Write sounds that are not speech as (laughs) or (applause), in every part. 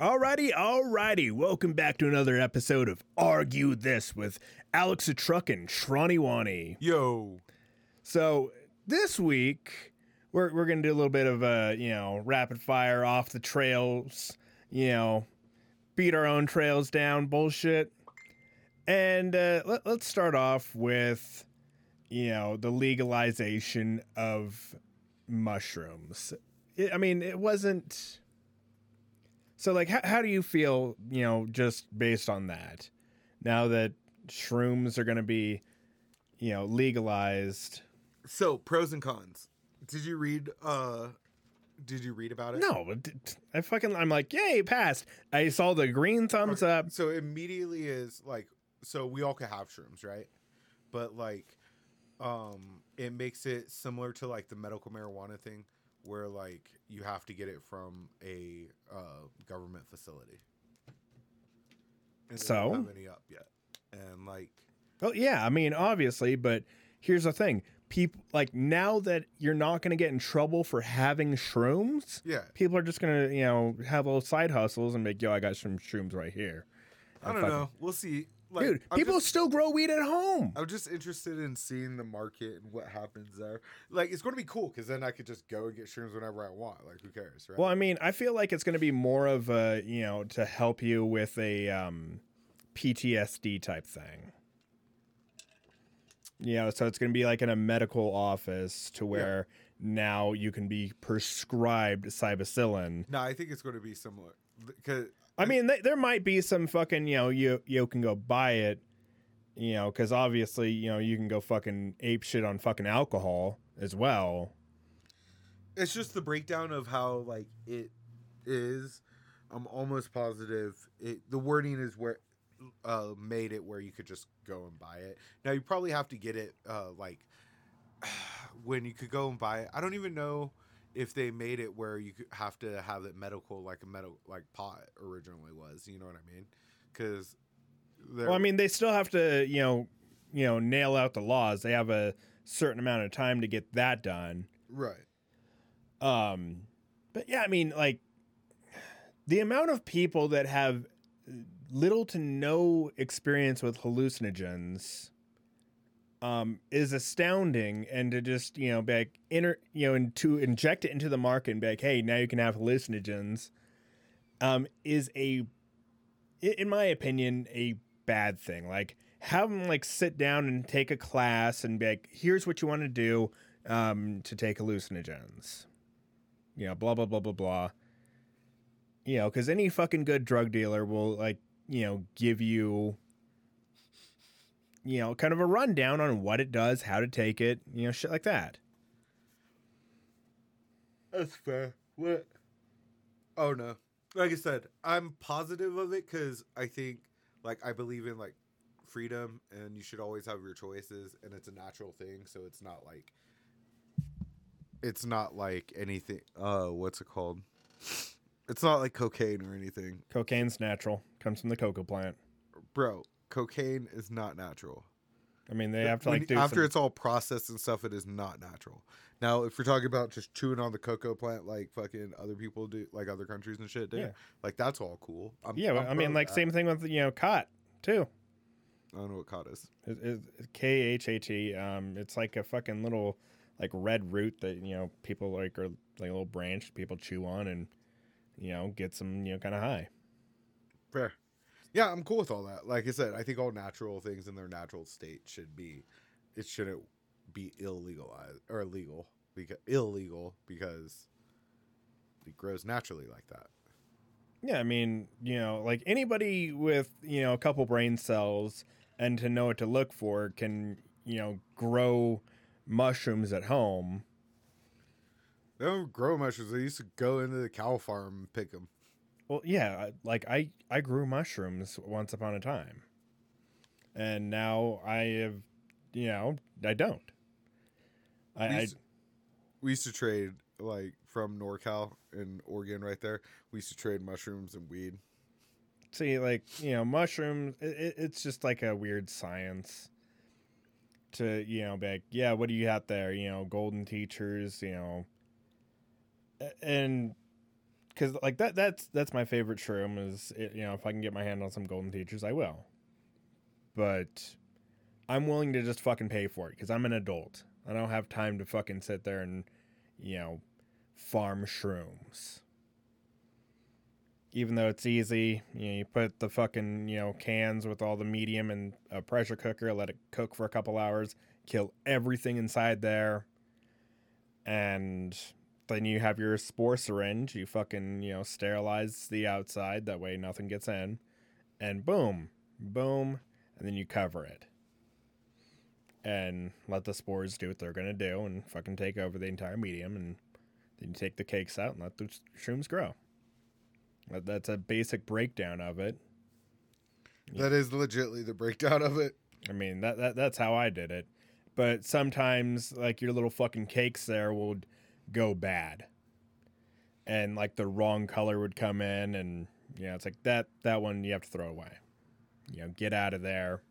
Alrighty, alrighty. Welcome back to another episode of Argue This with Alex the Truck and Wani. Yo. So this week we're we're gonna do a little bit of a you know rapid fire off the trails, you know, beat our own trails down bullshit. And uh, let, let's start off with you know the legalization of mushrooms. It, I mean, it wasn't. So, like, how, how do you feel, you know, just based on that? Now that shrooms are going to be, you know, legalized. So pros and cons. Did you read? uh Did you read about it? No, but d- t- I fucking, I'm like, yay, passed. I saw the green thumbs Okay, up. So immediately is like, so we all could have shrooms, right? But like, um, it makes it similar to like the medical marijuana thing, where like you have to get it from a uh, government facility. And So? have any up yet, and like, Well, yeah, I mean, obviously, but here's the thing. People, like, now that you're not going to get in trouble for having shrooms, yeah, people are just going to, you know, have little side hustles and make, yo, I got some shrooms right here. I don't fucking- know. We'll see. Like, Dude, I'm people just- still grow weed at home. I'm just interested in seeing the market and what happens there. Like, it's going to be cool because then I could just go and get shrooms whenever I want. Like, who cares, right? Well, I mean, I feel like it's going to be more of a, you know, to help you with a um, PTSD type thing. You know, so it's going to be like in a medical office to where now you can be prescribed psilocybin. no, I think it's going to be similar. Because I mean, th- there might be some fucking, you know, you you can go buy it, you know, because obviously, you know, you can go fucking ape shit on fucking alcohol as well. it's just the breakdown of how like it is. I'm almost positive it, the wording is where uh, made it where you could just go and buy it. Now you probably have to get it uh, like (sighs) when you could go and buy it. I don't even know if they made it where you have to have it medical like a medical like pot originally was. You know what I mean? Because Well, I mean, they still have to, you know, you know, nail out the laws. They have a certain amount of time to get that done. right. Um, but yeah, I mean, like the amount of people that have little to no experience with hallucinogens um, is astounding. And to just you know, be like, inter, you know, and to inject it into the market and be like, hey, now you can have hallucinogens, um, is a, in my opinion, a bad thing. Like have them like sit down and take a class and be like, here's what you want to do um, to take hallucinogens. You know, blah blah blah blah blah. You know, because any fucking good drug dealer will like, you know, give you, you know, kind of a rundown on what it does, how to take it, you know, shit like that. That's fair. What? Oh no. Like I said, I'm positive of it because I think, like, I believe in like freedom, and you should always have your choices, and it's a natural thing. So it's not like, it's not like anything. Uh, what's it called? It's not like cocaine or anything, Cocaine's natural, comes from the cocoa plant. bro. Cocaine is not natural. I mean, they have to When- like do after some- it's all processed and stuff, it is not natural. Now, if we're talking about just chewing on the cocoa plant like fucking other people do, like other countries and shit, do, Yeah. like that's all cool. I'm, yeah. I'm I mean, like that. same thing with you know khat too. I don't know what khat is. K H A T. Um, it's like a fucking little like red root that you know people like are like a little branch people chew on and you know get some you know kind of high. Fair. Yeah, I'm cool with all that. Like I said, I think all natural things in their natural state should be. It shouldn't be illegalized or illegal because illegal because it grows naturally like that. Yeah, I mean, you know, like anybody with, you know, a couple brain cells and to know what to look for can, you know, grow mushrooms at home. They don't grow mushrooms. They used to go into the cow farm and pick them. Well, yeah, like I I grew mushrooms once upon a time. And now I have, you know, I don't. I, We I used, we used to trade like from NorCal in Oregon, right there. We used to trade mushrooms and weed. see like you know mushrooms it, it, it's just like a weird science to you know be like yeah what do you got there you know golden teachers you know and because like that that's that's my favorite shroom is you know if I can get my hand on some golden teachers I will, but I'm willing to just fucking pay for it because I'm an adult. I don't have time to fucking sit there and you know farm shrooms. Even though it's easy, you know, you put the fucking you know cans with all the medium in a pressure cooker, let it cook for a couple hours, kill everything inside there, and then you have your spore syringe. You fucking, you know, sterilize the outside. That way nothing gets in. And boom, boom. And then you cover it. And let the spores do what they're going to do and fucking take over the entire medium. And then you take the cakes out and let the shrooms grow. That's a basic breakdown of it. That is legitly the breakdown of it. I mean, that, that that's how I did it. But sometimes, like, your little fucking cakes there will go bad. And like the wrong color would come in and you know it's like that that one you have to throw away. You know get out of there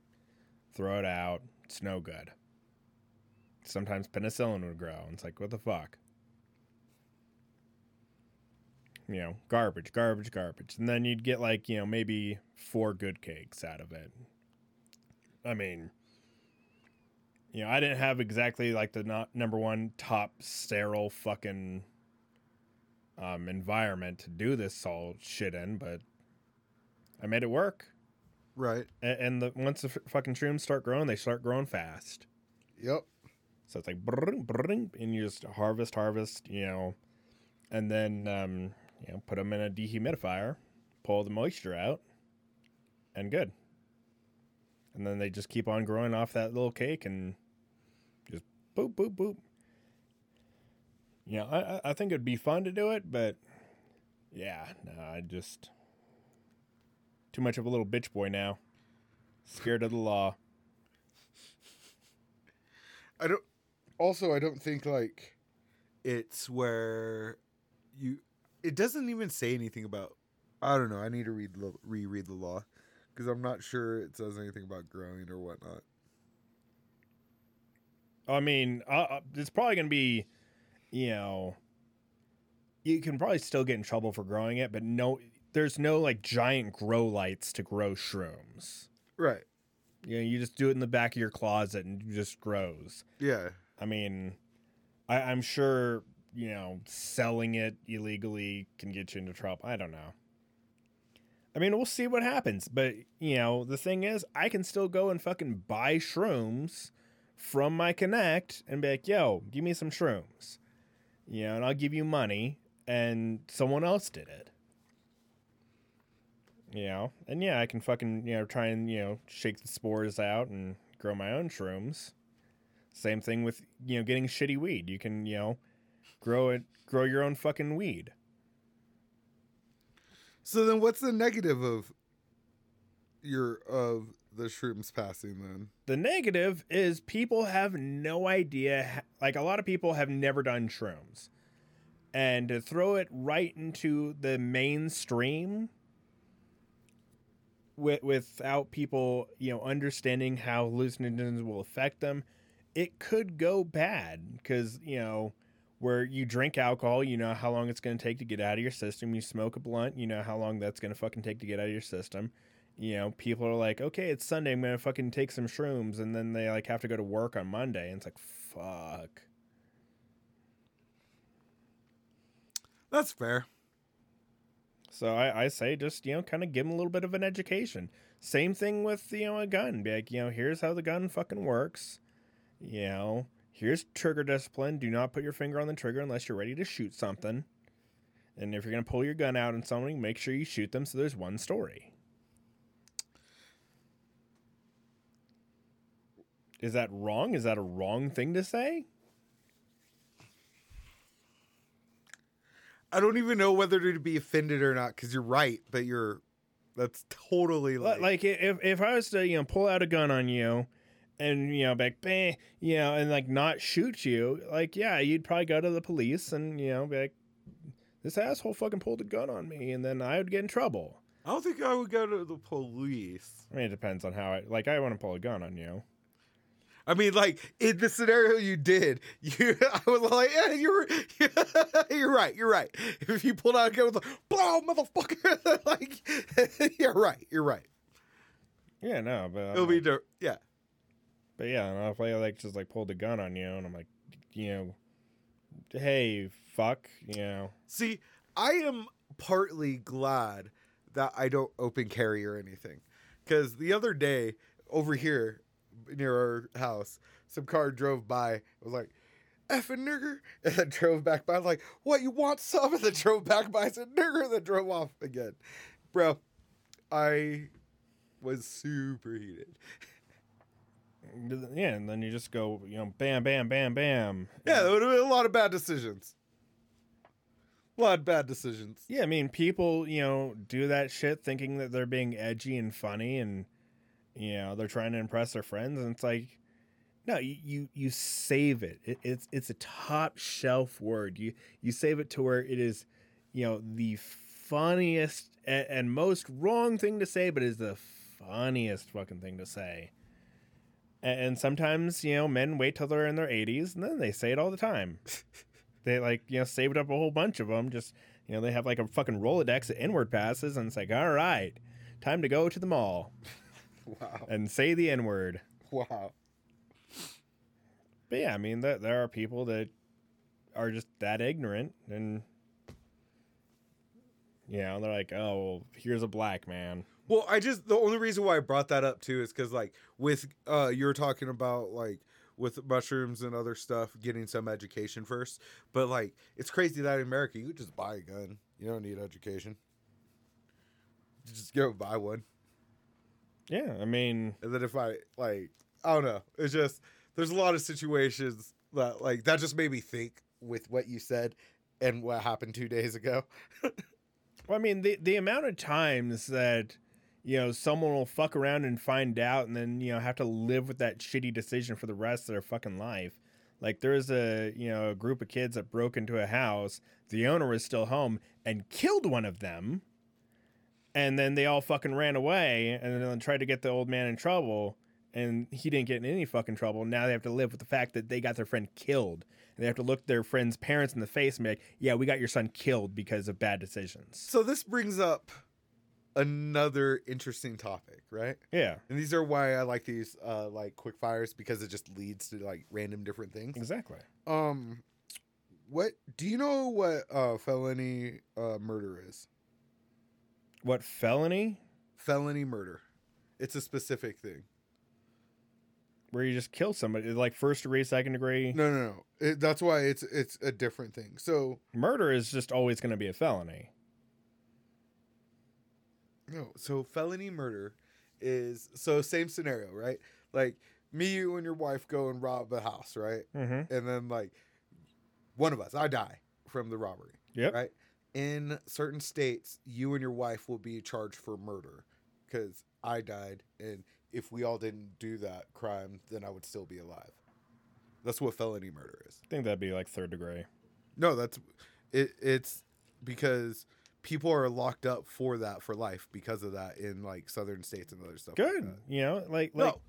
throw it out it's no good. Sometimes penicillin would grow and it's like what the fuck? You know garbage garbage garbage. And then you'd get like you know maybe four good cakes out of it. I mean you know, I didn't have exactly like the not number one top sterile fucking um, environment to do this all shit in, but I made it work. Right. And, and the once the f- fucking shrooms start growing, they start growing fast. Yep. So it's like brrrr, brrrr, and you just harvest, harvest, you know, and then um, you know put them in a dehumidifier, pull the moisture out, and good. And then they just keep on growing off that little cake and boop, boop, boop. Yeah, I, I think it'd be fun to do it, but yeah, no, I just too much of a little bitch boy now. Scared of the law. I don't. Also, I don't think like it's where you. It doesn't even say anything about. I don't know. I need to read reread the law because I'm not sure it says anything about growing or whatnot. I mean, uh, it's probably going to be, you know, you can probably still get in trouble for growing it, but no, there's no like giant grow lights to grow shrooms. Right. You know, you just do it in the back of your closet and it just grows. Yeah. I mean, I, I'm sure, you know, selling it illegally can get you into trouble. I don't know. I mean, we'll see what happens. But, you know, the thing is, I can still go and fucking buy shrooms from my Connect and be like, yo, give me some shrooms. You know, and I'll give you money. And someone else did it. You know, and yeah, I can fucking, you know, try and, you know, shake the spores out and grow my own shrooms. Same thing with, you know, getting shitty weed. You can, you know, grow it, grow your own fucking weed. So then what's the negative of your, of the shrooms passing then? The negative is people have no idea. Like a lot of people have never done shrooms, and to throw it right into the mainstream with, without people, you know, understanding how hallucinogens will affect them, it could go bad because you know where you drink alcohol, you know how long it's going to take to get out of your system. You smoke a blunt, you know how long that's going to fucking take to get out of your system you know, people are like, okay, it's Sunday, I'm gonna fucking take some shrooms, and then they like have to go to work on Monday, and it's like, fuck. That's fair. So I, I say just you know kind of give them a little bit of an education. Same thing with you know a gun. Be like you know here's how the gun fucking works. You know here's trigger discipline. Do not put your finger on the trigger unless you're ready to shoot something. And if you're gonna pull your gun out on somebody, make sure you shoot them so there's one story. Is that wrong? Is that a wrong thing to say? I don't even know whether to be offended or not because you're right, but you're that's totally like like if if I was to you know pull out a gun on you and you know like bang you know and like not shoot you like yeah you'd probably go to the police and you know be like this asshole fucking pulled a gun on me and then I would get in trouble. I don't think I would go to the police. I mean it depends on how I like I want to pull a gun on you. I mean, like in the scenario you did, you (laughs) I was like, yeah, you're (laughs) you're right, you're right. If you pulled out a gun with a blow, motherfucker, (laughs) like you're right, you're right. Yeah, no, but I'm It'll be like- dir- yeah. But yeah, and if I like just like pulled a gun on you, and I'm like, you know, hey, fuck, you know, See, I am partly glad that I don't open carry or anything, because the other day over here near our house, some car drove by. I was like, "Effing nigger," (laughs) and then drove back by. I was like, "What you want some?" And then drove back by. I said, "Nigger," and then drove off again, bro. I was super heated. yeah, and then you just go, you know, bam, bam, bam, bam. Yeah, there would have been a lot of bad decisions. A lot of bad decisions. Yeah, I mean, people, you know, do that shit thinking that they're being edgy and funny, and you know, they're trying to impress their friends, and it's like, no, you you, save it. it. It's it's a top shelf word. You you save it to where it is, you know, the funniest and, and most wrong thing to say, but is the funniest fucking thing to say. And, and sometimes, you know, men wait till they're in their 80s, and then they say it all the time. (laughs) they like you know saved up a whole bunch of them just you know they have like a fucking rolodex of inward passes and it's like all right time to go to the mall (laughs) Wow. and say the n word Wow. but yeah i mean there, there are people that are just that ignorant and you know they're like oh well, here's a black man Well, I just the only reason why I brought that up too is because like with uh you were talking about like with mushrooms and other stuff getting some education first, but like it's crazy that in America you just buy a gun. You don't need education. You just go buy one, yeah i mean and then if I like I don't know, it's just there's a lot of situations that like that just made me think with what you said and what happened two days ago. (laughs) Well, I mean, the the amount of times that you know someone will fuck around and find out, and then you know have to live with that shitty decision for the rest of their fucking life. Like there's a you know a group of kids that broke into a house. The owner was still home and killed one of them, and then they all fucking ran away and then tried to get the old man in trouble. And he didn't get in any fucking trouble. Now they have to live with the fact that they got their friend killed. And they have to look their friend's parents in the face and be like, "Yeah, we got your son killed because of bad decisions." So this brings up another interesting topic, right? Yeah, And these are why I like these uh like quick fires because it just leads to like random different things. exactly. Um what do you know what uh felony uh murder is? What felony? Felony murder. It's a specific thing. Where you just kill somebody, like first degree, second degree. No, no, no. It, that's why it's it's a different thing. So, Murder is just always going to be a felony. no. So felony murder is so same scenario, right? Like me, you, and your wife go and rob a house, right? Mm-hmm. And then like one of us, I die from the robbery. Yep. right? In certain states, you and your wife will be charged for murder because I died, and if we all didn't do that crime, then I would still be alive. That's what felony murder is. I think that'd be like third degree. No, that's it. It's because people are locked up for that for life because of that in like southern states and other stuff. Good. that. You know, like like no,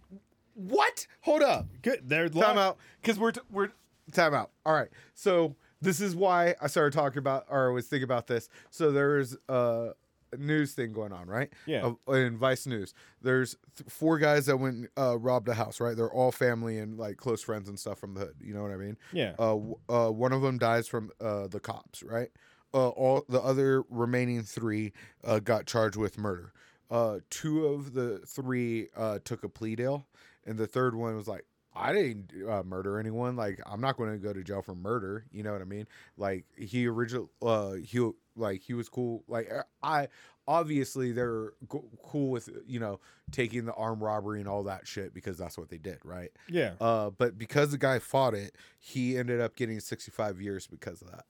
what? Hold up. good. They're time locked- out because we're t- we're time out all right so this is why i started talking about or I was thinking about this. So there's a news thing going on right? Yeah. uh, in vice news. There's th- four guys that went uh robbed a house right? They're all family and like close friends and stuff from the hood. You know what i mean? Yeah. uh, w- uh one of them dies from uh the cops right? Uh all the other remaining three uh got charged with murder. Uh two of the three uh took a plea deal and the third one was like I didn't uh, murder anyone. Like I'm not going to go to jail for murder. You know what I mean? Like he original, uh, he like he was cool. Like uh, I obviously they're cool with you know taking the armed robbery and all that shit because that's what they did, right? yeah. Uh, but because the guy fought it, he ended up getting 65 years because of that.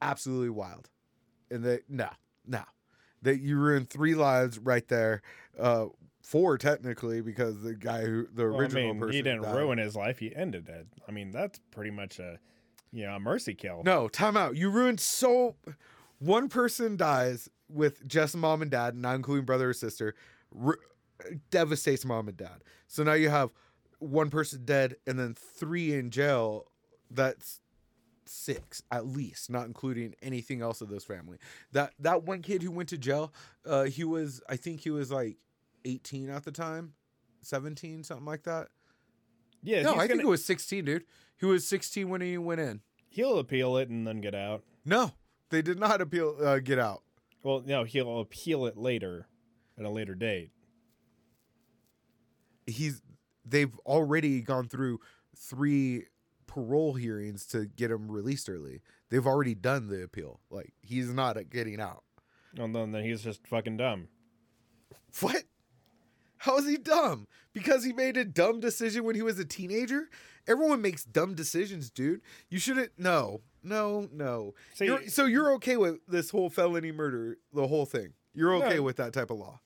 Absolutely wild. And they no, no, that you ruined three lives right there. Uh, four technically because the guy who the Well, I original mean, person he didn't died. ruin his life. He ended it. I mean, that's pretty much a, you know, a mercy kill. No, time out. You ruined so. One person dies with just mom and dad, not including brother or sister. Devastates mom and dad. So now you have one person dead and then three in jail, that's six at least, not including anything else of this family. That that one kid who went to jail, uh, he was I think he was like 18 at the time, 17, something like that. Yeah, no, I think gonna- it was 16, dude. He was 16 when he went in. he'll appeal it and then get out. No, they did not appeal. Uh, get out. Well, no, he'll appeal it later, at a later date. He's they've already gone through three parole hearings to get him released early. They've already done the appeal. Like he's not getting out. And then, then he's just fucking dumb. What? How is he dumb? Because he made a dumb decision when he was a teenager? Everyone makes dumb decisions, dude. You shouldn't. No, no, no. See- You're- so you're okay with this whole felony murder, the whole thing? You're okay No. with that type of law?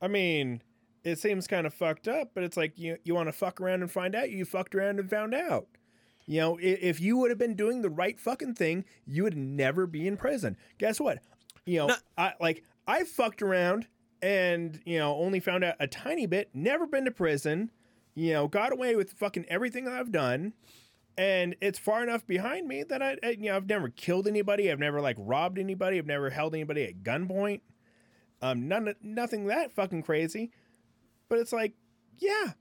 I mean, it seems kind of fucked up, but it's like you you want to fuck around and find out. You fucked around and found out. You know, if, if you would have been doing the right fucking thing, you would never be in prison. Guess what? You know, No- I like I fucked around and you know only found out a tiny bit. Never been to prison. You know, got away with fucking everything I've done. And it's far enough behind me that I, I, you know, I've never killed anybody. I've never like robbed anybody. I've never held anybody at gunpoint. Um, none, nothing that fucking crazy. But it's like, yeah,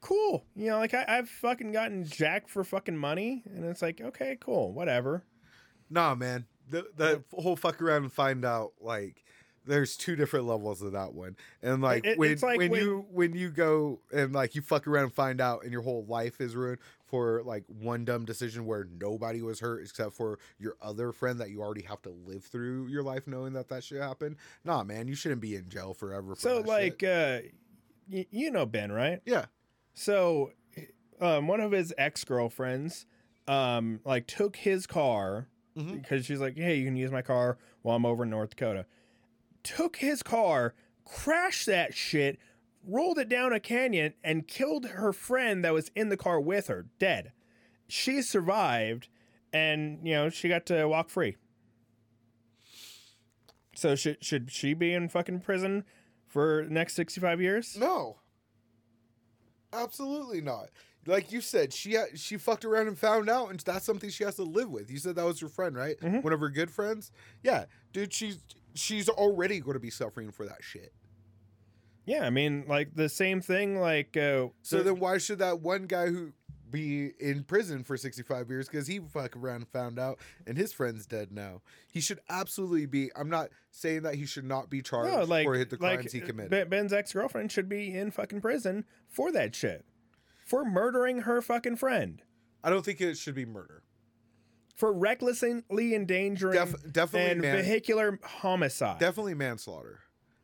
cool. You know, like I, I've fucking gotten jacked for fucking money, and it's like, okay, cool, whatever. Nah, man. The the whole fuck around and find out like there's two different levels of that one. And like It- when like when, when- you when you go and like you fuck around and find out and your whole life is ruined for like one dumb decision where nobody was hurt except for your other friend that you already have to live through your life knowing that that shit happened. Nah, man, you shouldn't be in jail forever for So like, shit. uh, y- you know Ben, right? yeah. So, um, one of his ex girlfriends, um, like took his car Mhm. because she's like, hey, you can use my car while I'm over in North Dakota. Took his car, crashed that shit, rolled it down a canyon, and killed her friend that was in the car with her, dead. She survived, and you know she got to walk free. So should should she be in fucking prison for the next sixty five years? No. Absolutely not. Like you said, she ha- she fucked around and found out, and that's something she has to live with. You said that was your friend, right? Mhm. One of her good friends. Yeah, dude, she's she's already going to be suffering for that shit. Yeah, I mean, like the same thing. Like, uh, So the- then, why should that one guy who be in prison for sixty five years because he fucked around and found out, and his friend's dead now? He should absolutely be. I'm not saying that he should not be charged no, like, for the crimes like he committed. Ben's ex girlfriend should be in fucking prison for that shit, for murdering her fucking friend, I don't think it should be murder. For recklessly endangering Def- definitely and man- vehicular homicide. Definitely manslaughter.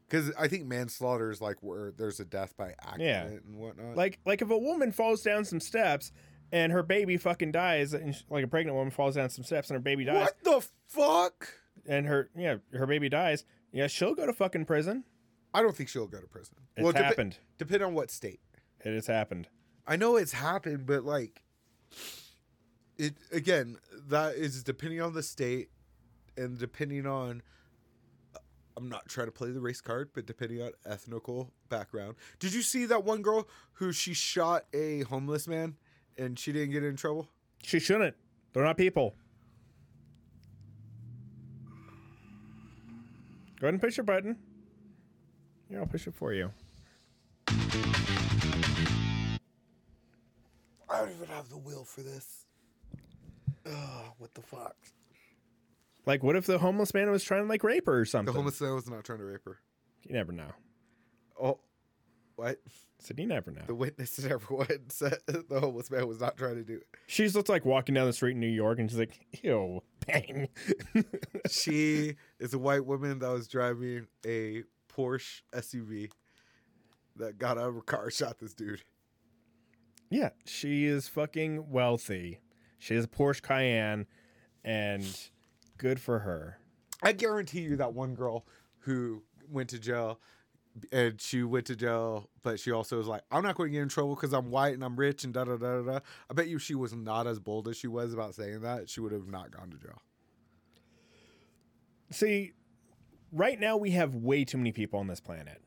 Because I think manslaughter is like where there's a death by accident Yeah. and whatnot. like, like if a woman falls down some steps and her baby fucking dies, and sh- like a pregnant woman falls down some steps and her baby dies, what the fuck? and her yeah her baby dies, yeah, she'll go to fucking prison. I don't think she'll go to prison. It's depe- happened. Depend on what state. It has happened. I know it's happened, but like, it again. That is depending on the state, and depending on. I'm not trying to play the race card, but depending on ethnical background. Did you see that one girl who she shot a homeless man, and she didn't get in trouble? She shouldn't. They're not people. Go ahead and push your button. Yeah, I'll push it for you. I don't even have the will for this. Ugh, what the fuck? Like, what if the homeless man was trying to like rape her or something? The homeless man was not trying to rape her. You never know. Oh, what? Said you never know. The witness (laughs) and everyone said (laughs) the homeless man was not trying to do it. She's just like walking down the street in New York, and she's like, "Ew, bang." (laughs) She is a white woman that was driving a Porsche SUV that got out of her car shot this dude. yeah, she is fucking wealthy. She has a Porsche Cayenne, and good for her. I guarantee you that one girl who went to jail and she went to jail, but she also was like, I'm not going to get in trouble because I'm white and I'm rich and da da da da. I bet you she was not as bold as she was about saying that. She would have not gone to jail. See, right now we have way too many people on this planet.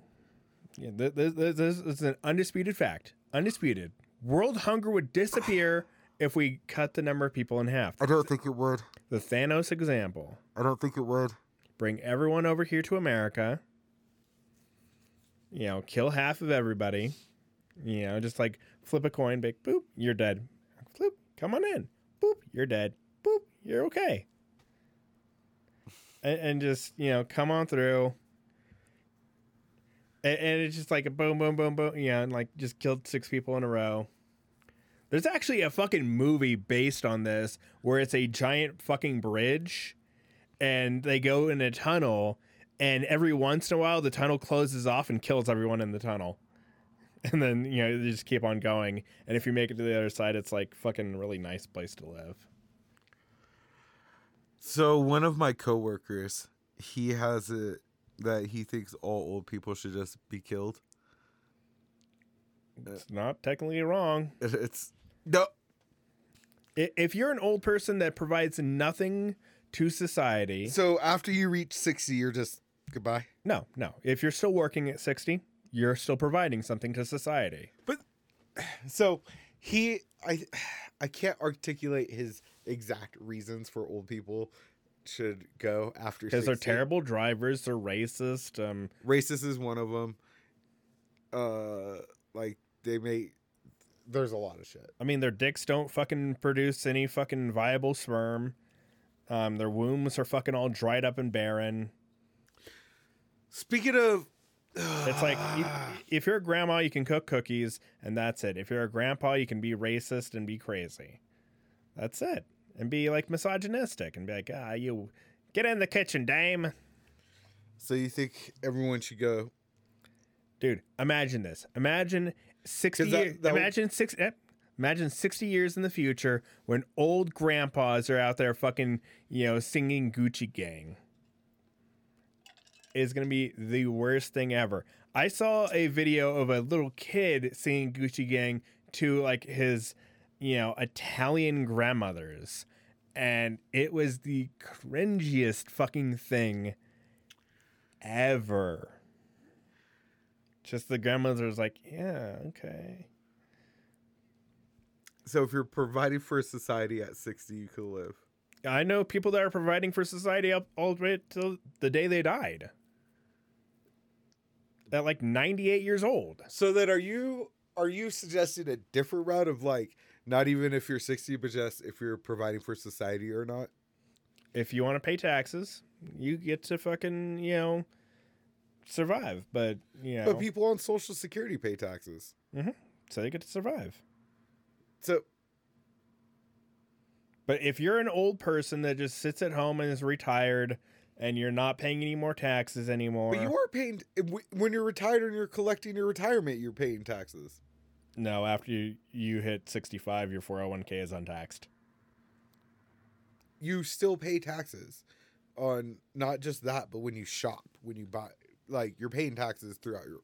Yeah, th- th- th- this is an undisputed fact. Undisputed. world hunger would disappear if we cut the number of people in half. I don't think it would. The Thanos example. I don't think it would. Bring everyone over here to America. You know, kill half of everybody. You know, just like flip a coin, big boop, you're dead. Flip, come on in. Boop, you're dead. Boop, you're okay. And, and just, you know, come on through. And, and it's just like a boom, boom, boom, boom. Yeah, and like just killed six people in a row. There's actually a fucking movie based on this where it's a giant fucking bridge and they go in a tunnel and every once in a while the tunnel closes off and kills everyone in the tunnel. (laughs) And then, you know, they just keep on going. And if you make it to the other side, it's like fucking really nice place to live. So one of my coworkers, he has it that he thinks all old people should just be killed. It's not technically wrong. (laughs) It's no. I- If you're an old person that provides nothing to society, So after you reach sixty, you're just goodbye. no, no. If you're still working at 60, you're still providing something to society. But (sighs) so he, I, (sighs) I can't articulate his exact reasons for old people should go after Because they're terrible drivers, they're racist. Um, Racist is one of them. Uh, like they may. There's a lot of shit. I mean, their dicks don't fucking produce any fucking viable sperm. Um, their wombs are fucking all dried up and barren. Speaking of, It's like you, if you're a grandma, you can cook cookies, and that's it. If you're a grandpa, you can be racist and be crazy. That's it. And be like misogynistic and be like, ah, you get in the kitchen, dame. so you think everyone should go? Dude, imagine this. Imagine 60 'Cause that- that would- imagine six eh, imagine 60 years in the future when old grandpas are out there fucking, you know, singing Gucci Gang. Is going to be the worst thing ever. I saw a video of a little kid singing Gucci Gang to like his, you know, Italian grandmothers. And it was the cringiest fucking thing ever. Just the grandmother's like, yeah, okay. So if you're providing for a society at sixty, you could live. I know people that are providing for society up all the way till the day they died. At like 98 years old. So then, are you are you suggesting a different route of like not even if you're sixty, but just if you're providing for society or not? If you want to pay taxes, you get to fucking, you know, survive. But, you know, But people on Social Security pay taxes. Mm-hmm. so they get to survive. So But if you're an old person that just sits at home and is retired and you're not paying any more taxes anymore. But you are paying when you're retired and you're collecting your retirement. You're paying taxes. No, after you, you hit 65, your 401k is untaxed. You still pay taxes on not just that, but when you shop, when you buy, like you're paying taxes throughout your,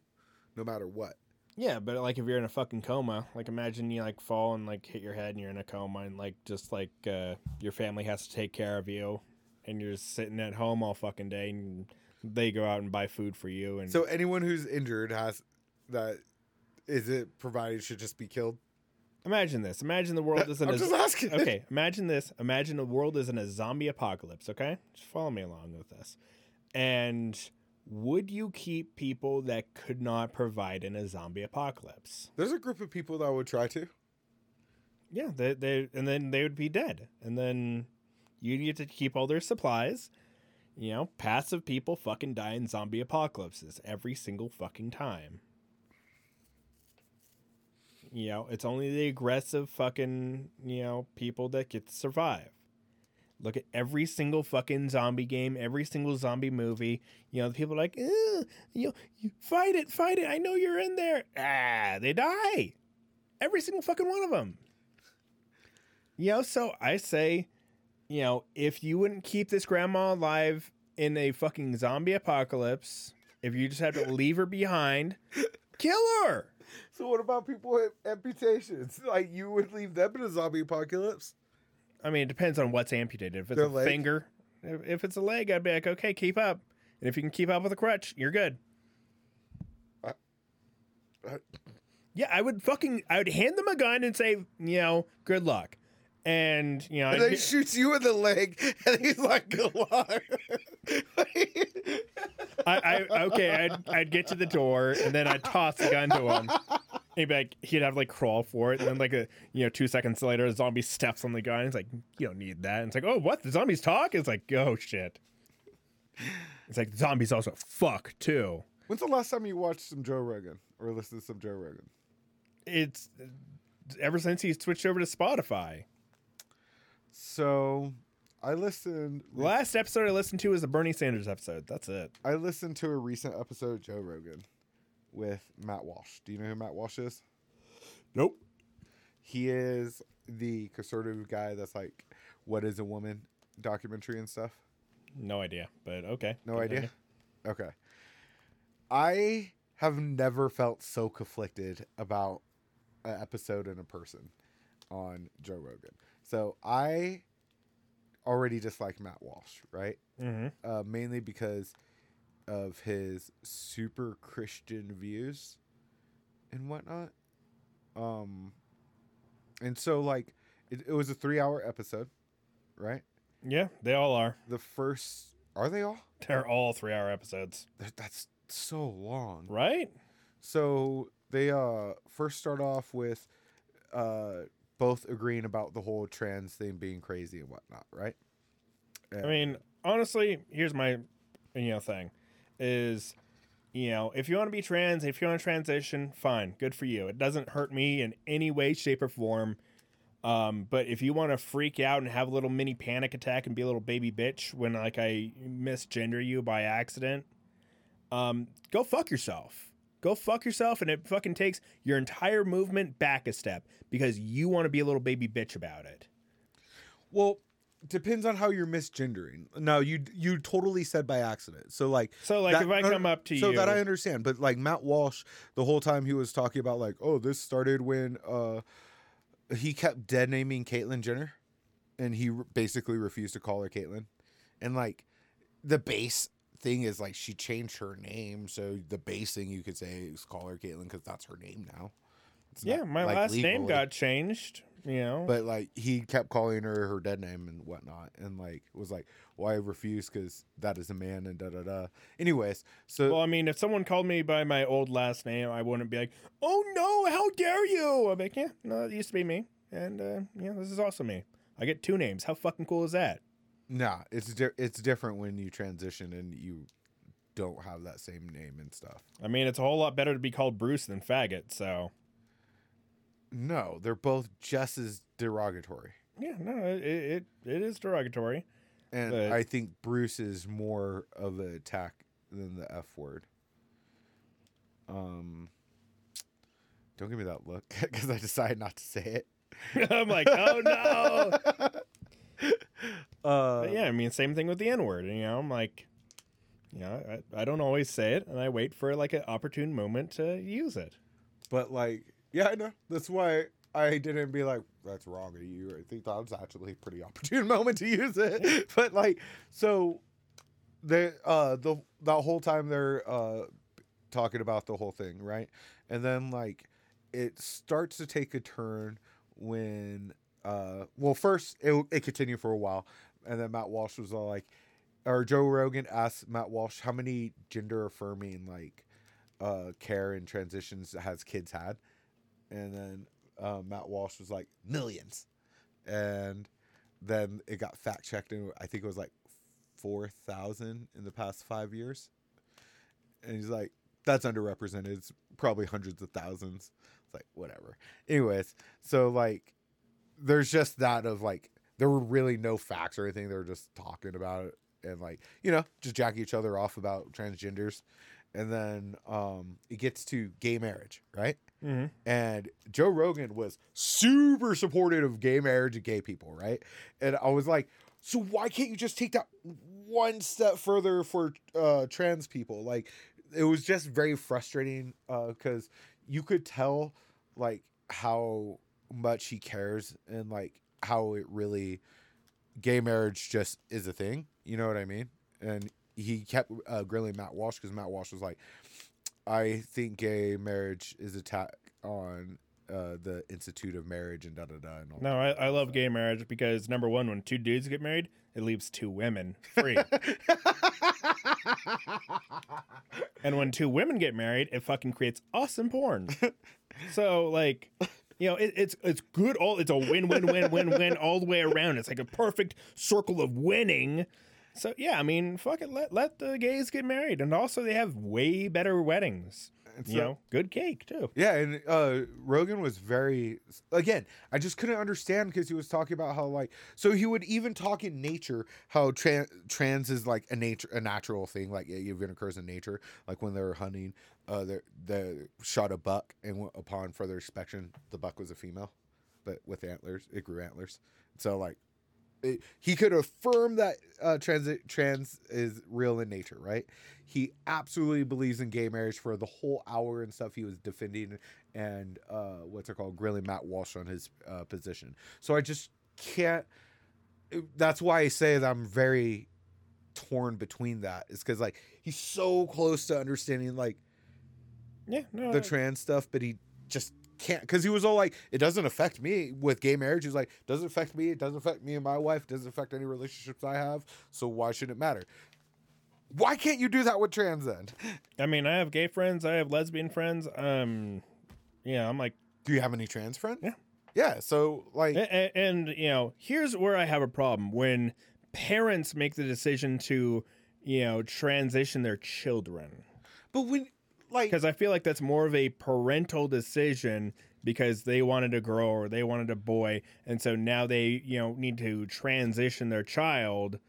no matter what. Yeah, but like if you're in a fucking coma, like imagine you like fall and like hit your head and you're in a coma and like just like uh, your family has to take care of you and you're sitting at home all fucking day and they go out and buy food for you and So anyone who's injured has that is it provided should just be killed. imagine this. Imagine the world is in I'm a just asking. okay, imagine this. Imagine the world is in a zombie apocalypse, okay? Just follow me along with this. And would you keep people that could not provide in a zombie apocalypse? There's a group of people that would try to. Yeah, they, they and then they would be dead. And then you get to keep all their supplies. You know, passive people fucking die in zombie apocalypses every single fucking time. You know, it's only the aggressive fucking, you know, people that get to survive. Look at every single fucking zombie game, every single zombie movie. You know, the people are like, you, you fight it, fight it. I know you're in there. Ah, they die. Every single fucking one of them. You know, so I say, you know, if you wouldn't keep this grandma alive in a fucking zombie apocalypse, if you just have to (laughs) leave her behind, kill her. So what about people with amputations? (laughs) Like you would leave them in a zombie apocalypse? I mean, it depends on what's amputated. If it's Their a leg? finger, if, it's a leg, I'd be like, okay, keep up. And if you can keep up with a crutch, you're good. Yeah, I would fucking I would hand them a gun and say, you know, good luck. And you know, And then he shoots you in the leg, (laughs) and he's like, "Good luck." (laughs) I, I okay, I'd, I'd get to the door and then I'd toss the gun to him. He'd be like, he'd have like crawl for it, and then like a you know two seconds later, a zombie steps on the gun. It's like you don't need that. And it's like, oh, what? The zombies talk? It's like, oh shit. It's like zombies also fuck too. When's the last time you watched some Joe Rogan or listened to some Joe Rogan? It's ever since he switched over to Spotify. So, I listened. Last episode I listened to was the Bernie Sanders episode. That's it. I listened to a recent episode of Joe Rogan with Matt Walsh. Do you know who Matt Walsh is? Nope. He is the conservative guy that's like, "What is a woman?" documentary and stuff. No idea, but okay. No idea. Okay. I have never felt so conflicted about an episode and a person on Joe Rogan. So I already dislike Matt Walsh, right? Mm-hmm. Uh, mainly because of his super Christian views and whatnot. Um, and so like it, it was a three-hour episode, right? Yeah, they all are. The first are they all? They're all three-hour episodes, That- That's so long. right? So they uh first start off with uh both agreeing about the whole trans thing being crazy and whatnot, right? I mean, honestly, here's my you know thing is you know, if you want to be trans, if you want to transition, fine, good for you. It doesn't hurt me in any way, shape, or form. Um, but if you want to freak out and have a little mini panic attack and be a little baby bitch when like I misgender you by accident, um, go fuck yourself. Go fuck yourself, and it fucking takes your entire movement back a step because you want to be a little baby bitch about it. well, depends on how you're misgendering. No, you you totally said by accident. So like So like that- if I no, come up to so you, So that I understand, but like Matt Walsh, the whole time he was talking about like, oh, this started when uh he kept dead naming Caitlyn Jenner, and he basically refused to call her Caitlyn, and like the base thing is like she changed her name, so the base thing you could say is call her Caitlyn because that's her name now. It's yeah, my like, last name got changed. You know, But like he kept calling her her dead name and whatnot, and like was like, "Well, refuse because that is a man." And da da da. Anyways, so well, I mean, if someone called me by my old last name, I wouldn't be like, "Oh no, how dare you!" Be like, "Yeah, no, it used to be me, and uh, yeah, this is also me. I get two names. How fucking cool is that?" Nah, it's di- it's different when you transition and you don't have that same name and stuff. I mean, it's a whole lot better to be called Bruce than faggot. So No, they're both just as derogatory. yeah, no, it it, it is derogatory. And But- I think Bruce is more of an attack than the F word. Um don't give me that look (laughs) because I decided not to say it. (laughs) I'm like, oh no. (laughs) Uh, But yeah, I mean, same thing with the N word. You know, I'm like, you know, I, I don't always say it, and I wait for like an opportune moment to use it. But like, yeah, I know. That's why I didn't be like, "That's wrong of you." I think that was actually a pretty opportune (laughs) moment to use it. (laughs) but like, so the uh the that whole time they're uh talking about the whole thing, right? And then like it starts to take a turn when uh well first it it continued for a while and then Matt Walsh was all like or Joe Rogan asked Matt Walsh how many gender affirming like uh care and transitions has kids had and then uh, Matt Walsh was like millions. And then it got fact checked and I think it was like 4,000 in the past 5 years. And he's like that's underrepresented. It's probably hundreds of thousands. It's like whatever. Anyways so like there's just that of like there were really no facts or anything. They were just talking about it and like you know just jacking each other off about transgenders. And then um it gets to gay marriage right Mm-hmm. and Joe Rogan was super supportive of gay marriage and gay people, right? And I was like, so why can't you just take that one step further for uh, trans people? Like, it was just very frustrating because you could tell like how much he cares and like how it really gay marriage just is a thing. You know what I mean? And he kept uh, grilling Matt Walsh because Matt Walsh was like, I think gay marriage is attack. on uh, the Institute of Marriage and da da da and all. No, I, I love gay marriage because number one, when two dudes get married, it leaves two women free. (laughs) and when two women get married, it fucking creates awesome porn. so like, you know, it, it's it's good. All it's a win win win win win all the way around. It's like a perfect circle of winning. So yeah, I mean, fuck it. Let let the gays get married, and also they have way better weddings. You know, good cake too. Yeah, and uh, Rogan was very again. I just couldn't understand because he was talking about how like so he would even talk in nature how trans trans is like a nature a natural thing like it even occurs in nature like when they were hunting uh they they shot a buck and upon further inspection the buck was a female but with antlers it grew antlers so like it, he could affirm that uh, trans trans is real in nature, right? He absolutely believes in gay marriage for the whole hour and stuff he was defending and uh, what's it called, grilling Matt Walsh on his uh, position. So I just can't. That's why I say that I'm very torn between that. Is because like he's so close to understanding like Yeah, no, the I- trans stuff, but he just can't because he was all like, it doesn't affect me with gay marriage. He's like, doesn't affect me. It doesn't affect me and my wife. It doesn't affect any relationships I have. So why should it matter? Why can't you do that with trans then? I mean, I have gay friends, I have lesbian friends. Um, yeah, I'm like, Do you have any trans friends? Yeah. Yeah. So like, and, and you know, here's where I have a problem when parents make the decision to, you know, transition their children but when like, because I feel like that's more of a parental decision because they wanted a girl or they wanted a boy, and so now they, you know, need to transition their child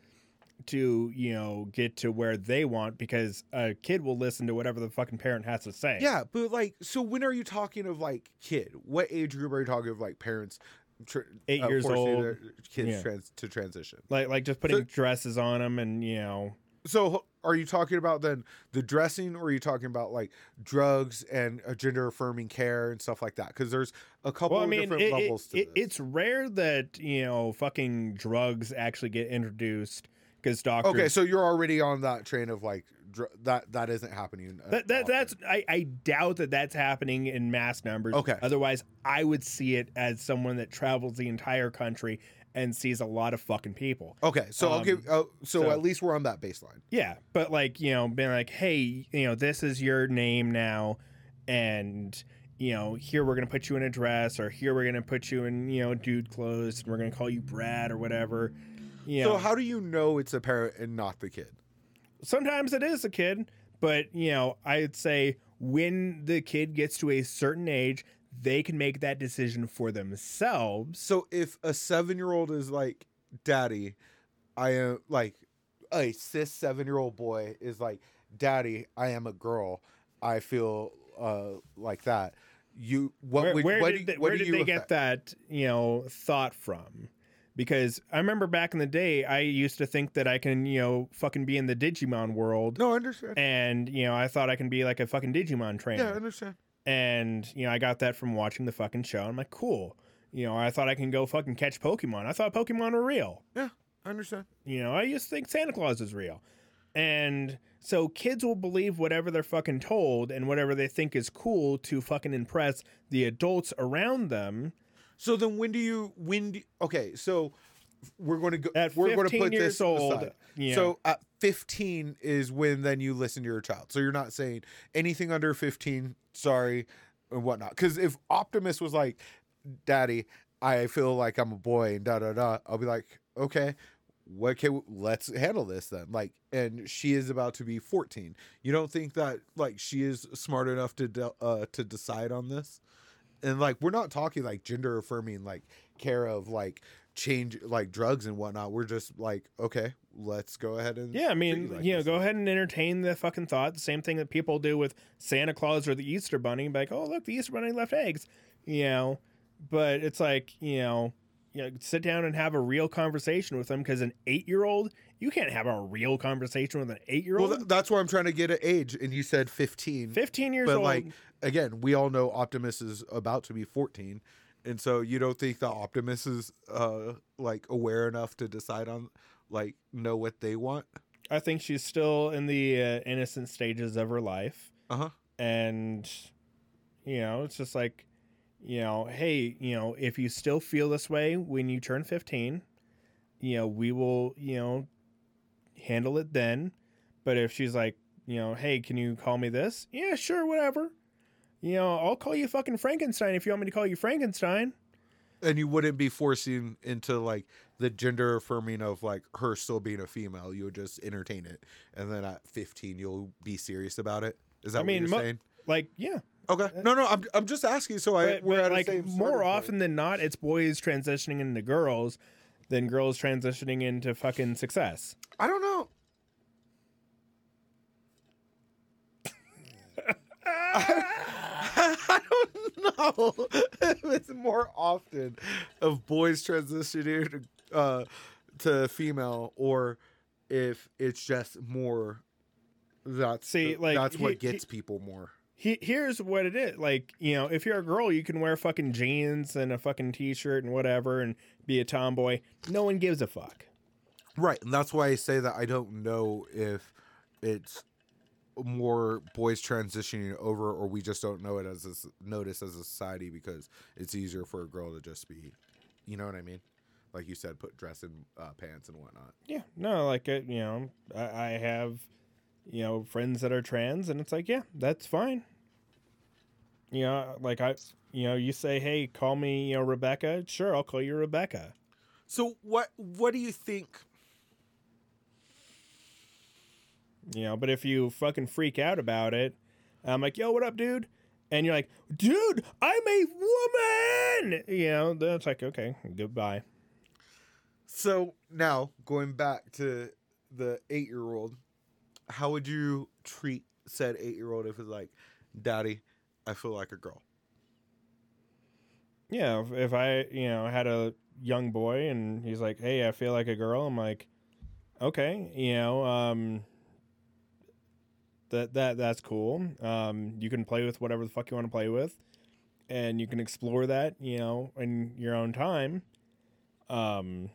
to, you know, get to where they want because a kid will listen to whatever the fucking parent has to say. yeah, but like, so when are you talking of like kid? What age group are you talking of like parents? Tr- Eight uh, years forcing old. their kids Yeah. trans to transition. Like like just putting So- dresses on them and you know So are you talking about then the dressing, or are you talking about like drugs and uh, gender affirming care and stuff like that? Because there's a couple Well, I of mean, different it, it- levels to it- this. it's rare that you know fucking drugs actually get introduced because doctors. okay. So you're already on that train of like dr- that that isn't happening. uh, that, that that's I, I doubt that that's happening in mass numbers. Okay. Otherwise, I would see it as someone that travels the entire country and sees a lot of fucking people. okay. So I'll um, give. Uh, so, so- at least we're on that baseline. Yeah, but like you know, being like, hey, you know, this is your name now, and you know, here we're gonna put you in a dress, or here we're gonna put you in you know dude clothes, and we're gonna call you Brad or whatever. You know, So how do you know it's a parent and not the kid? sometimes it is a kid, but you know, I'd say when the kid gets to a certain age, they can make that decision for themselves. So if a seven year old is like, "Daddy," I am like a cis seven year old boy is like, "Daddy, I am a girl. I feel uh like that." You what where would where what did, do, they, where did they get affect? that you know thought from? Because I remember back in the day, I used to think that I can you know fucking be in the Digimon world, No, I understand. and you know I thought I can be like a fucking Digimon trainer. Yeah, I understand. And you know I got that from watching the fucking show. I'm like, cool. You know, I thought I can go fucking catch Pokemon. I thought Pokemon were real. Yeah, I understand. You know, I used to think Santa Claus is real. And so kids will believe whatever they're fucking told and whatever they think is cool to fucking impress the adults around them. So then, when do you when? Do, okay, so we're going to go. At we're going to put this old, aside. you So at 15 is when then you listen to your child. So you're not saying anything under 15, sorry, and whatnot. Because if Optimus was like, Daddy, I feel like I'm a boy and da da da, I'll be like, okay, what can let's handle this then? Like, and she is about to be 14. You don't think that like she is smart enough to de- uh to decide on this? And like, we're not talking like gender affirming like care of like change like drugs and whatnot. We're just like, okay, let's go ahead and Yeah, I mean, like you know, go then. ahead and entertain the fucking thought. The same thing that people do with Santa Claus or the Easter Bunny. Like, oh, look, the Easter Bunny left eggs. You know, but it's like, you know, you know, sit down and have a real conversation with them because an eight year old, you can't have a real conversation with an eight year Well, old. th- that's why I'm trying to get at age, and you said 15. 15 years but old. like again, we all know Optimus is about to be 14, and so you don't think the Optimus is uh like aware enough to decide on like know what they want? I think she's still in the uh, innocent stages of her life. Uh huh. And, You know, it's just like, you know, hey, you know, if you still feel this way when you turn 15, you know, we will, you know, handle it then. But if she's like, you know, hey, can you call me this? Yeah, sure, whatever. You know, I'll call you fucking Frankenstein if you want me to call you Frankenstein. And you wouldn't be forcing into like the gender affirming of like her still being a female. You would just entertain it, and then at 15, you'll be serious about it. Is that I what you're mo- saying? Like, yeah. Okay, no, no, I'm I'm just asking. So I But, we're but, at like same more point. often than not, it's boys transitioning into girls than girls transitioning into fucking success. I don't know. I (laughs) (laughs) (laughs) if (laughs) it's more often of boys transitioning to, uh, to female or if it's just more that's See, the- like, that's what he- gets people more. He, here's what it is. Like, you know, if you're a girl, you can wear fucking jeans and a fucking t-shirt and whatever and be a tomboy. No one gives a fuck. Right, and that's why I say that I don't know if it's more boys transitioning over, or we just don't know it as a s notice as a society because it's easier for a girl to just be, you know what I mean? Like you said, put dress in uh, pants and whatnot. Yeah, no, like uh, you know, I, I have, you know, friends that are trans, and it's like, yeah, that's fine. You know, like I, you know, you say, hey, call me, you know, Rebecca. Sure, I'll call you Rebecca. So what what do you think? You know, but if you fucking freak out about it, I'm like, yo, what up, dude? And you're like, dude, I'm a woman. You know, then it's like, okay, goodbye. So now going back to the eight year old, how would you treat said eight year old if it's like, Daddy, I feel like a girl? Yeah, if, if I, you know, had a young boy and he's like, "Hey, I feel like a girl," I'm like, "Okay, you know, um, that that that's cool. Um, you can play with whatever the fuck you want to play with, and you can explore that, you know, in your own time. Um,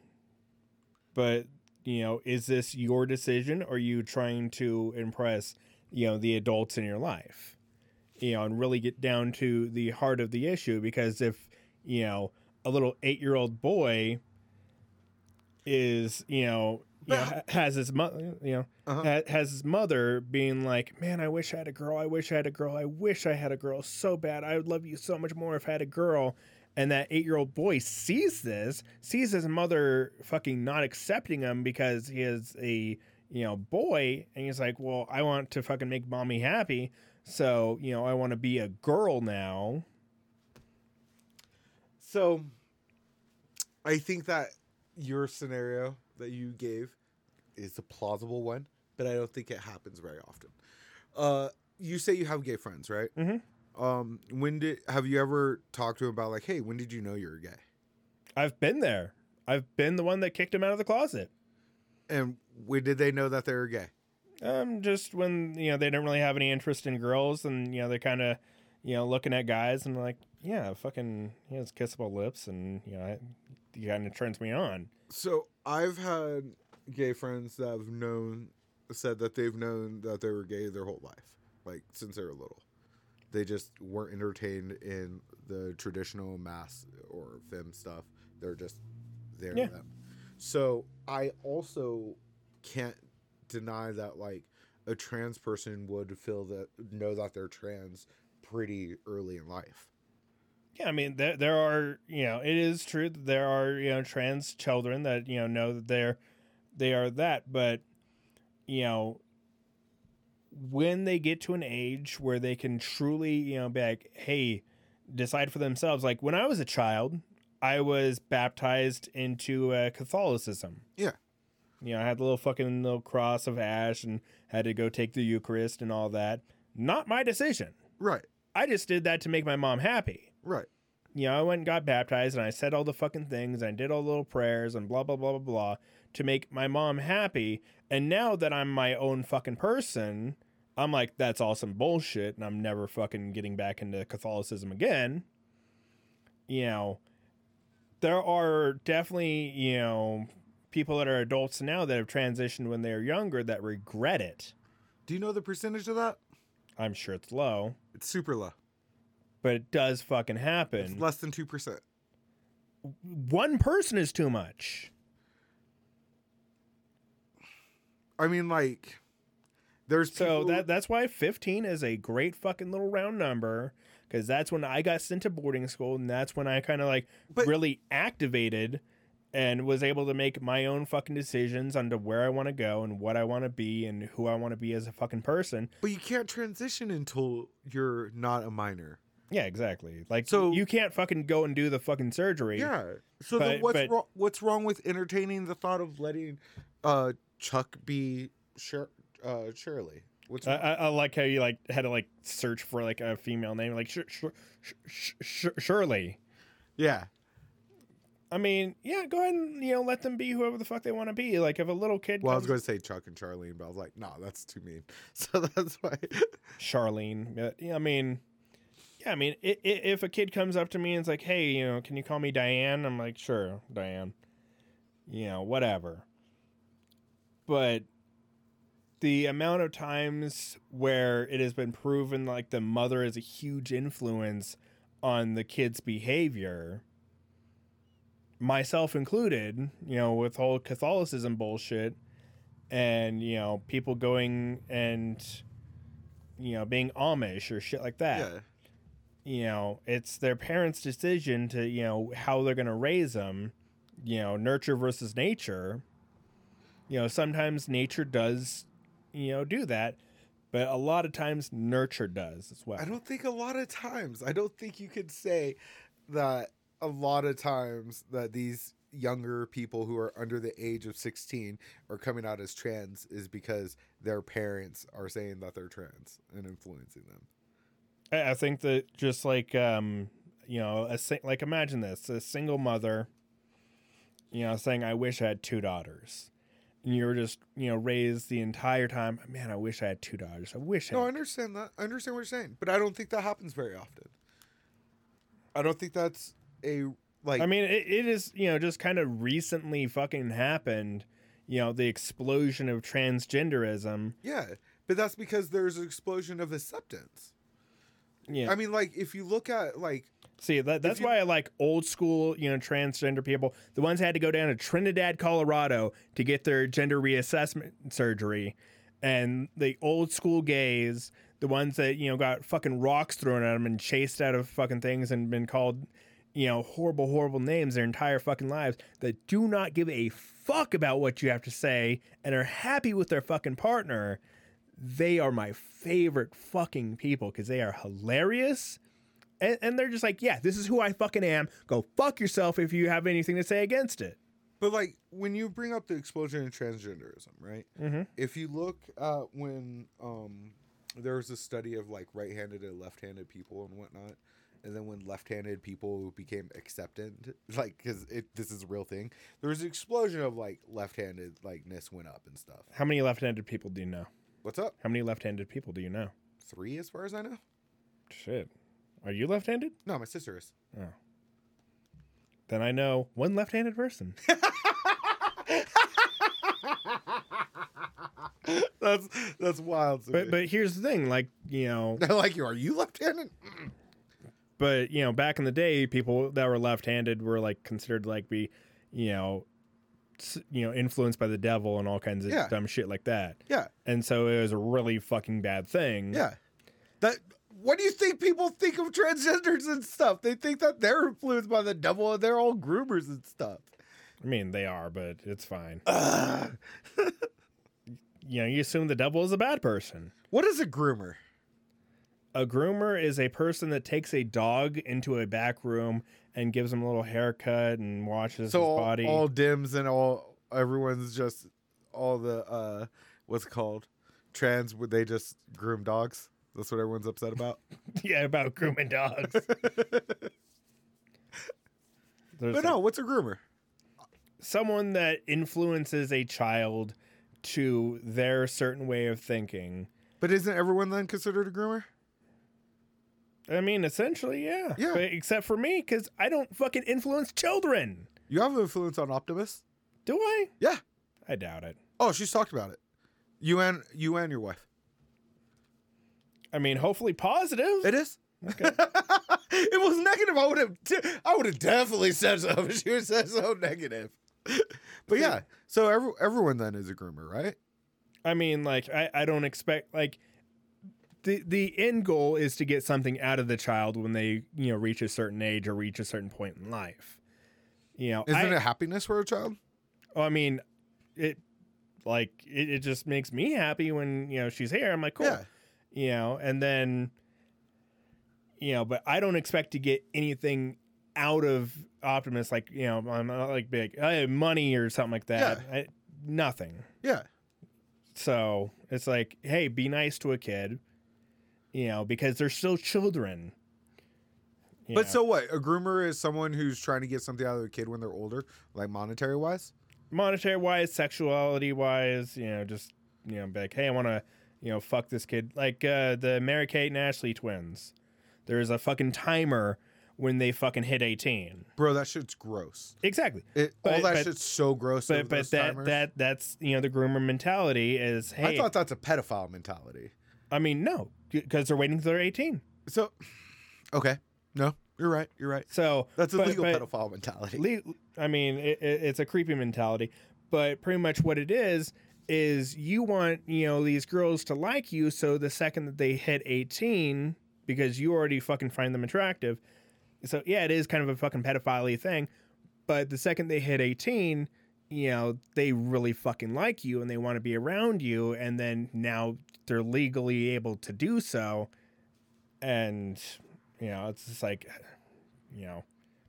but you know, is this your decision, or are you trying to impress, you know, the adults in your life?" You know, and really get down to the heart of the issue because if you know, a little eight year old boy is, you know, ha- has his mother, you know, Uh-huh. has his mother being like, "Man, I wish I had a girl. I wish I had a girl. I wish I had a girl so bad. I would love you so much more if I had a girl." And that eight year old boy sees this, sees his mother fucking not accepting him because he is a you know boy, and he's like, "Well, I want to fucking make mommy happy, so you know I want to be a girl now." So I think that your scenario that you gave is a plausible one, but I don't think it happens very often. Uh you say you have gay friends, right? Mhm. Um when did have you ever talked to him about like, hey, when did you know you were gay? I've been there. I've been the one that kicked him out of the closet. And when did they know that they were gay? Um, just when you know they don't really have any interest in girls, and you know they're kind of, you know, looking at guys and like, yeah, fucking, he has kissable lips, and you know, he kind of turns me on. So I've had gay friends that have known said that they've known that they were gay their whole life, like since they were little. They just weren't entertained in the traditional mass or fem stuff. They're just there. Yeah. Them. So I also can't deny that like a trans person would feel that know that they're trans pretty early in life. Yeah, I mean, there there are you know it is true that there are you know trans children that you know know that they're they are that, but you know when they get to an age where they can truly you know be like, hey, decide for themselves. Like when I was a child, I was baptized into uh, Catholicism. Yeah. You know, I had the little fucking little cross of ash and had to go take the Eucharist and all that. Not my decision. Right. I just did that to make my mom happy Right. you know, I went and got baptized and I said all the fucking things and I did all the little prayers and blah, blah, blah, blah, blah to make my mom happy. And now that I'm my own fucking person, I'm like, that's all some bullshit and I'm never fucking getting back into Catholicism again. You know, there are definitely, you know, people that are adults now that have transitioned when they were younger that regret it. Do you know the percentage of that? I'm sure it's low. It's super low. But it does fucking It's happen. less than two percent. One person is too much. I mean, like, there's So people- that that's why 15 is a great fucking little round number because that's when I got sent to boarding school and that's when I kind of like But- really activated and was able to make my own fucking decisions onto where I want to go and what I want to be and who I want to be as a fucking person. but you can't transition until you're not a minor. Yeah, exactly. Like So- you can't fucking go and do the fucking surgery. Yeah. So But- what's but- wrong, what's wrong with entertaining the thought of letting uh, Chuck be Shir- uh, Shirley? What's I. I, I like how you like had to like search for like a female name like sh- sh- sh- sh- sh- Shirley. yeah. I mean, yeah, go ahead and you know let them be whoever the fuck they want to be. Like if a little kid, Well, I was going to say Chuck and Charlene, but I was like, no, that's too mean. (laughs) So that's why. Charlene. Yeah, I mean, yeah, I mean, i- i- if a kid comes up to me and is like, "Hey, you know, can you call me Diane?" I'm like, "Sure, Diane." You know, whatever. But the amount of times where it has been proven like the mother is a huge influence on the kid's behavior, myself included, you know, with whole Catholicism bullshit and, you know, people going and you know, being Amish or shit like that. yeah. You know, it's their parents' decision to, you know, how they're going to raise them, you know, nurture versus nature. You know, sometimes nature does, you know, do that, but a lot of times nurture does as well. I don't think a lot of times. I don't think you could say that a lot of times that these younger people who are under the age of 16 are coming out as trans is because their parents are saying that they're trans and influencing them. I I think that just like um, you know, a like imagine this: a single mother, you know, saying, "I wish I had two daughters," and you're just you know raised the entire time. Man, I wish I had two daughters. I wish. I No, I had understand that. I understand what you're saying, but I don't think that happens very often. I don't think that's a like. I mean, it, it is you know just kind of recently fucking happened. You know, the explosion of transgenderism. yeah, but that's because there's an explosion of acceptance. Yeah, I mean, like if you look at like see that that's you- why I like old school you know transgender people. The ones that had to go down to Trinidad, Colorado to get their gender reassessment surgery, and the old school gays, the ones that you know got fucking rocks thrown at them and chased out of fucking things and been called you know horrible horrible names their entire fucking lives that do not give a fuck about what you have to say and are happy with their fucking partner they are my favorite fucking people because they are hilarious and, and they're just like yeah this is who i fucking am go fuck yourself if you have anything to say against it But like when you bring up the explosion in transgenderism, right? Mhm. If you look at when um there was a study of like right-handed and left-handed people and whatnot, and then when left-handed people became accepted, (laughs) like because this is a real thing, there was an explosion of like left-handed likeness went up and stuff. how many left-handed people do you know What's up? how many left-handed people do you know Three, as far as I know. shit are you left-handed No, my sister is. Oh. Then i know one left-handed person (laughs) that's that's wild. But me. but here's the thing like you know (laughs) like, you are you left-handed? but you know back in the day people that were left-handed were like considered like be you know you know influenced by the devil and all kinds of Yeah. dumb shit like that Yeah, and so it was a really fucking bad thing yeah. That. What do you think people think of transgenders and stuff? They think that they're influenced by the devil and they're all groomers and stuff. i mean they are but it's fine (laughs) you know you assume the devil is a bad person what is a groomer? A groomer is a person that takes a dog into a back room and gives him a little haircut and washes So his all, body all dims and all everyone's just all the uh what's called trans would they just groom dogs? That's what everyone's upset about. (laughs) yeah about grooming dogs (laughs) but no, what's a groomer? someone that influences a child to their certain way of thinking. But isn't everyone then considered a groomer? I mean, essentially, yeah. Yeah. But except for me, because I don't fucking influence children. You have an influence on Optimus. Do I? Yeah. I doubt it. Oh, she's talked about it. You and you and your wife. I mean, hopefully positive. It is. Okay. (laughs) it was negative, I would have. I would have definitely said so. (laughs) She would said so negative. But yeah, so every, everyone then is a groomer, right? I mean, like, I, I don't expect like the the end goal is to get something out of the child when they you know reach a certain age or reach a certain point in life. You know, Isn't I, it happiness for a child? Oh, I mean, it like it, it just makes me happy when you know she's here. I'm like, cool, Yeah. you know, and then you know, but I don't expect to get anything out of Optimus, like you know, I'm not like big uh, money or something like that. I, nothing. Yeah. So it's like, hey, be nice to a kid, you know, because they're still children. But know. so what? A groomer is someone who's trying to get something out of their kid when they're older, like monetary wise. monetary wise, sexuality wise, you know, just you know, like, hey, I want to, you know, fuck this kid, like uh, the Mary Kate and Ashley twins. There's a fucking timer when they fucking hit 18. Bro, that shit's gross. Exactly. It, all that but- shit's so gross. But but that timers. that that's you know the groomer mentality is hey I thought that's a pedophile mentality. I mean no because they're waiting till they're 18 So, okay, no, you're right. You're right. so That's a but- legal but- pedophile mentality. Le- I mean, it, it, it's a creepy mentality, but pretty much what it is is you want you know these girls to like you, so the second that they hit eighteen, because you already fucking find them attractive, so yeah, it is kind of a fucking pedophile thing, but the second they hit eighteen. You know, they really fucking like you and they want to be around you, and then now they're legally able to do so. And, you know, it's just like, you know,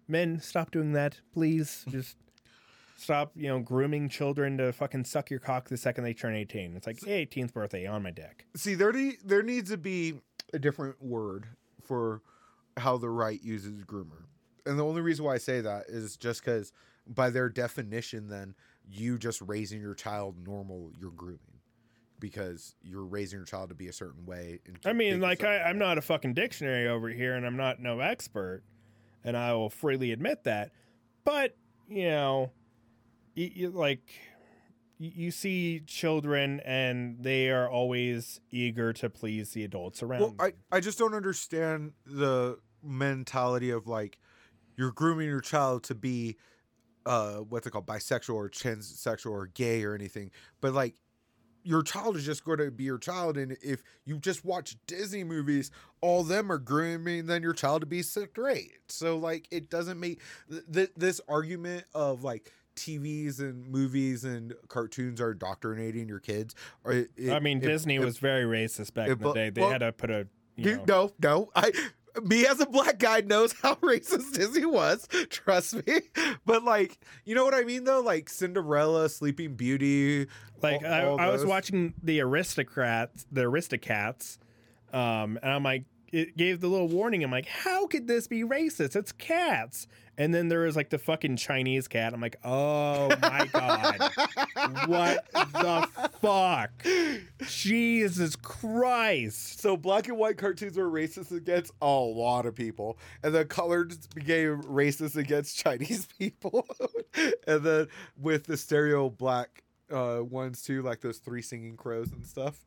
men stop doing that please. Just (laughs) stop you know grooming children to fucking suck your cock the second they turn 18 it's like hey, 18th birthday on my dick. See, there ne- there needs to be a different word for how the right uses groomer, and the only reason why I say that is just because by their definition, then you just raising your child normal, you're grooming. Because you're raising your child to be a certain way. And i mean like I, i'm not a fucking dictionary over here and i'm not no expert and i will freely admit that but you know you, you like you, see children and they are always eager to please the adults around Well. I, I just don't understand the mentality of like you're grooming your child to be uh what's it called bisexual or transsexual or gay or anything but like your child is just going to be your child and if you just watch disney movies all them are grooming then your child to be straight so like it doesn't make th- th- this argument of like tvs and movies and cartoons are indoctrinating your kids or it, i mean it- disney it- was very racist back it in the day they well, had to put a you, know, no, no. I me as a black guy knows how (laughs) racist Disney was. Trust me. But like, you know what I mean though? Like Cinderella, Sleeping Beauty. Like all- I, all I was watching the aristocrats, the aristocats, um, and I'm like, it gave the little warning. I'm like, how could this be racist? It's cats. And then there was like the fucking Chinese cat. I'm like, oh my god, what the fuck? Jesus Christ! So black and white cartoons were racist against a lot of people, and then colored became racist against Chinese (laughs) people, and then with the stereo black uh, ones too, like those three singing crows and stuff.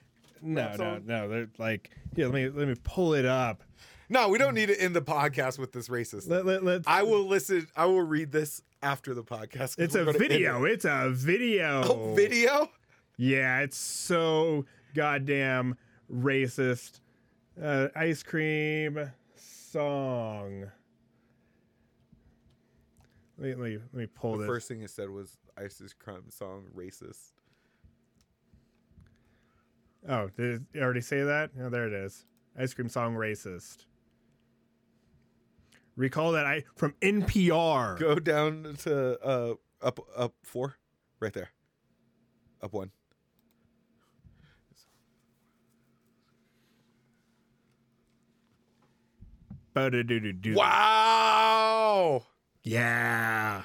no no no they're like yeah let me let me pull it up No, we don't need to end the podcast with this racist. let, let, I will listen. I will read this after the podcast. it's a video it. it's a video Oh, video. yeah it's so goddamn racist uh, ice cream song let me, let me, let me pull The this first thing it said was ice cream song racist. Oh, did it already say that? Oh, there it is. Ice cream song racist. Recall that I from NPR. Go down to uh up up four, right there. Up one. Wow. Yeah.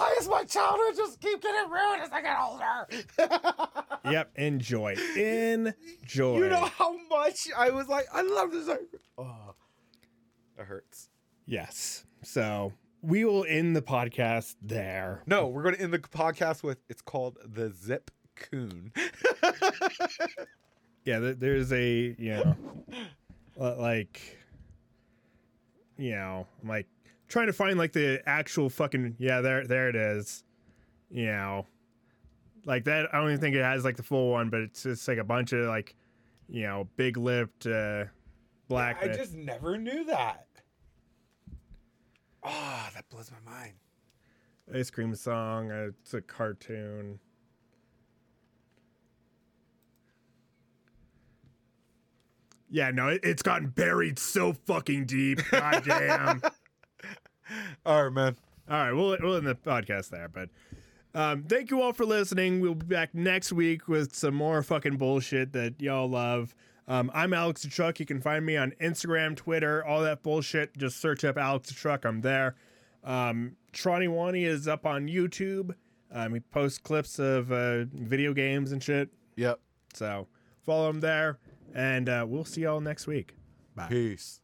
Why is my childhood just keep getting ruined as I get older? (laughs) Yep. Enjoy. Enjoy. You know how much I was like, I love this. Oh, it hurts. Yes. So we will end the podcast there. No, we're going to end the podcast with it's called the Zip Coon. (laughs) Yeah. There's a, you know, (laughs) like, you know, I'm like trying to find like the actual fucking, yeah, there, there it is. You know, like that. I don't even think it has like the full one, but it's just like a bunch of like, you know, big lipped, uh, black. I just never knew that. Ah, that blows my mind. ice cream song. Uh, it's a cartoon. Yeah, no, it, it's gotten buried so fucking deep. God damn. (laughs) (laughs) All right, man. All right, we'll we'll end the podcast there, but um, thank you all for listening. We'll be back next week with some more fucking bullshit that y'all love. Um, I'm Alex the Truck. You can find me on Instagram, Twitter, all that bullshit. Just search up Alex the Truck. I'm there. Um, Tronny Wani is up on YouTube. Um, he posts clips of uh, video games and shit. Yep. So follow him there, and uh, we'll see y'all next week. Bye. Peace.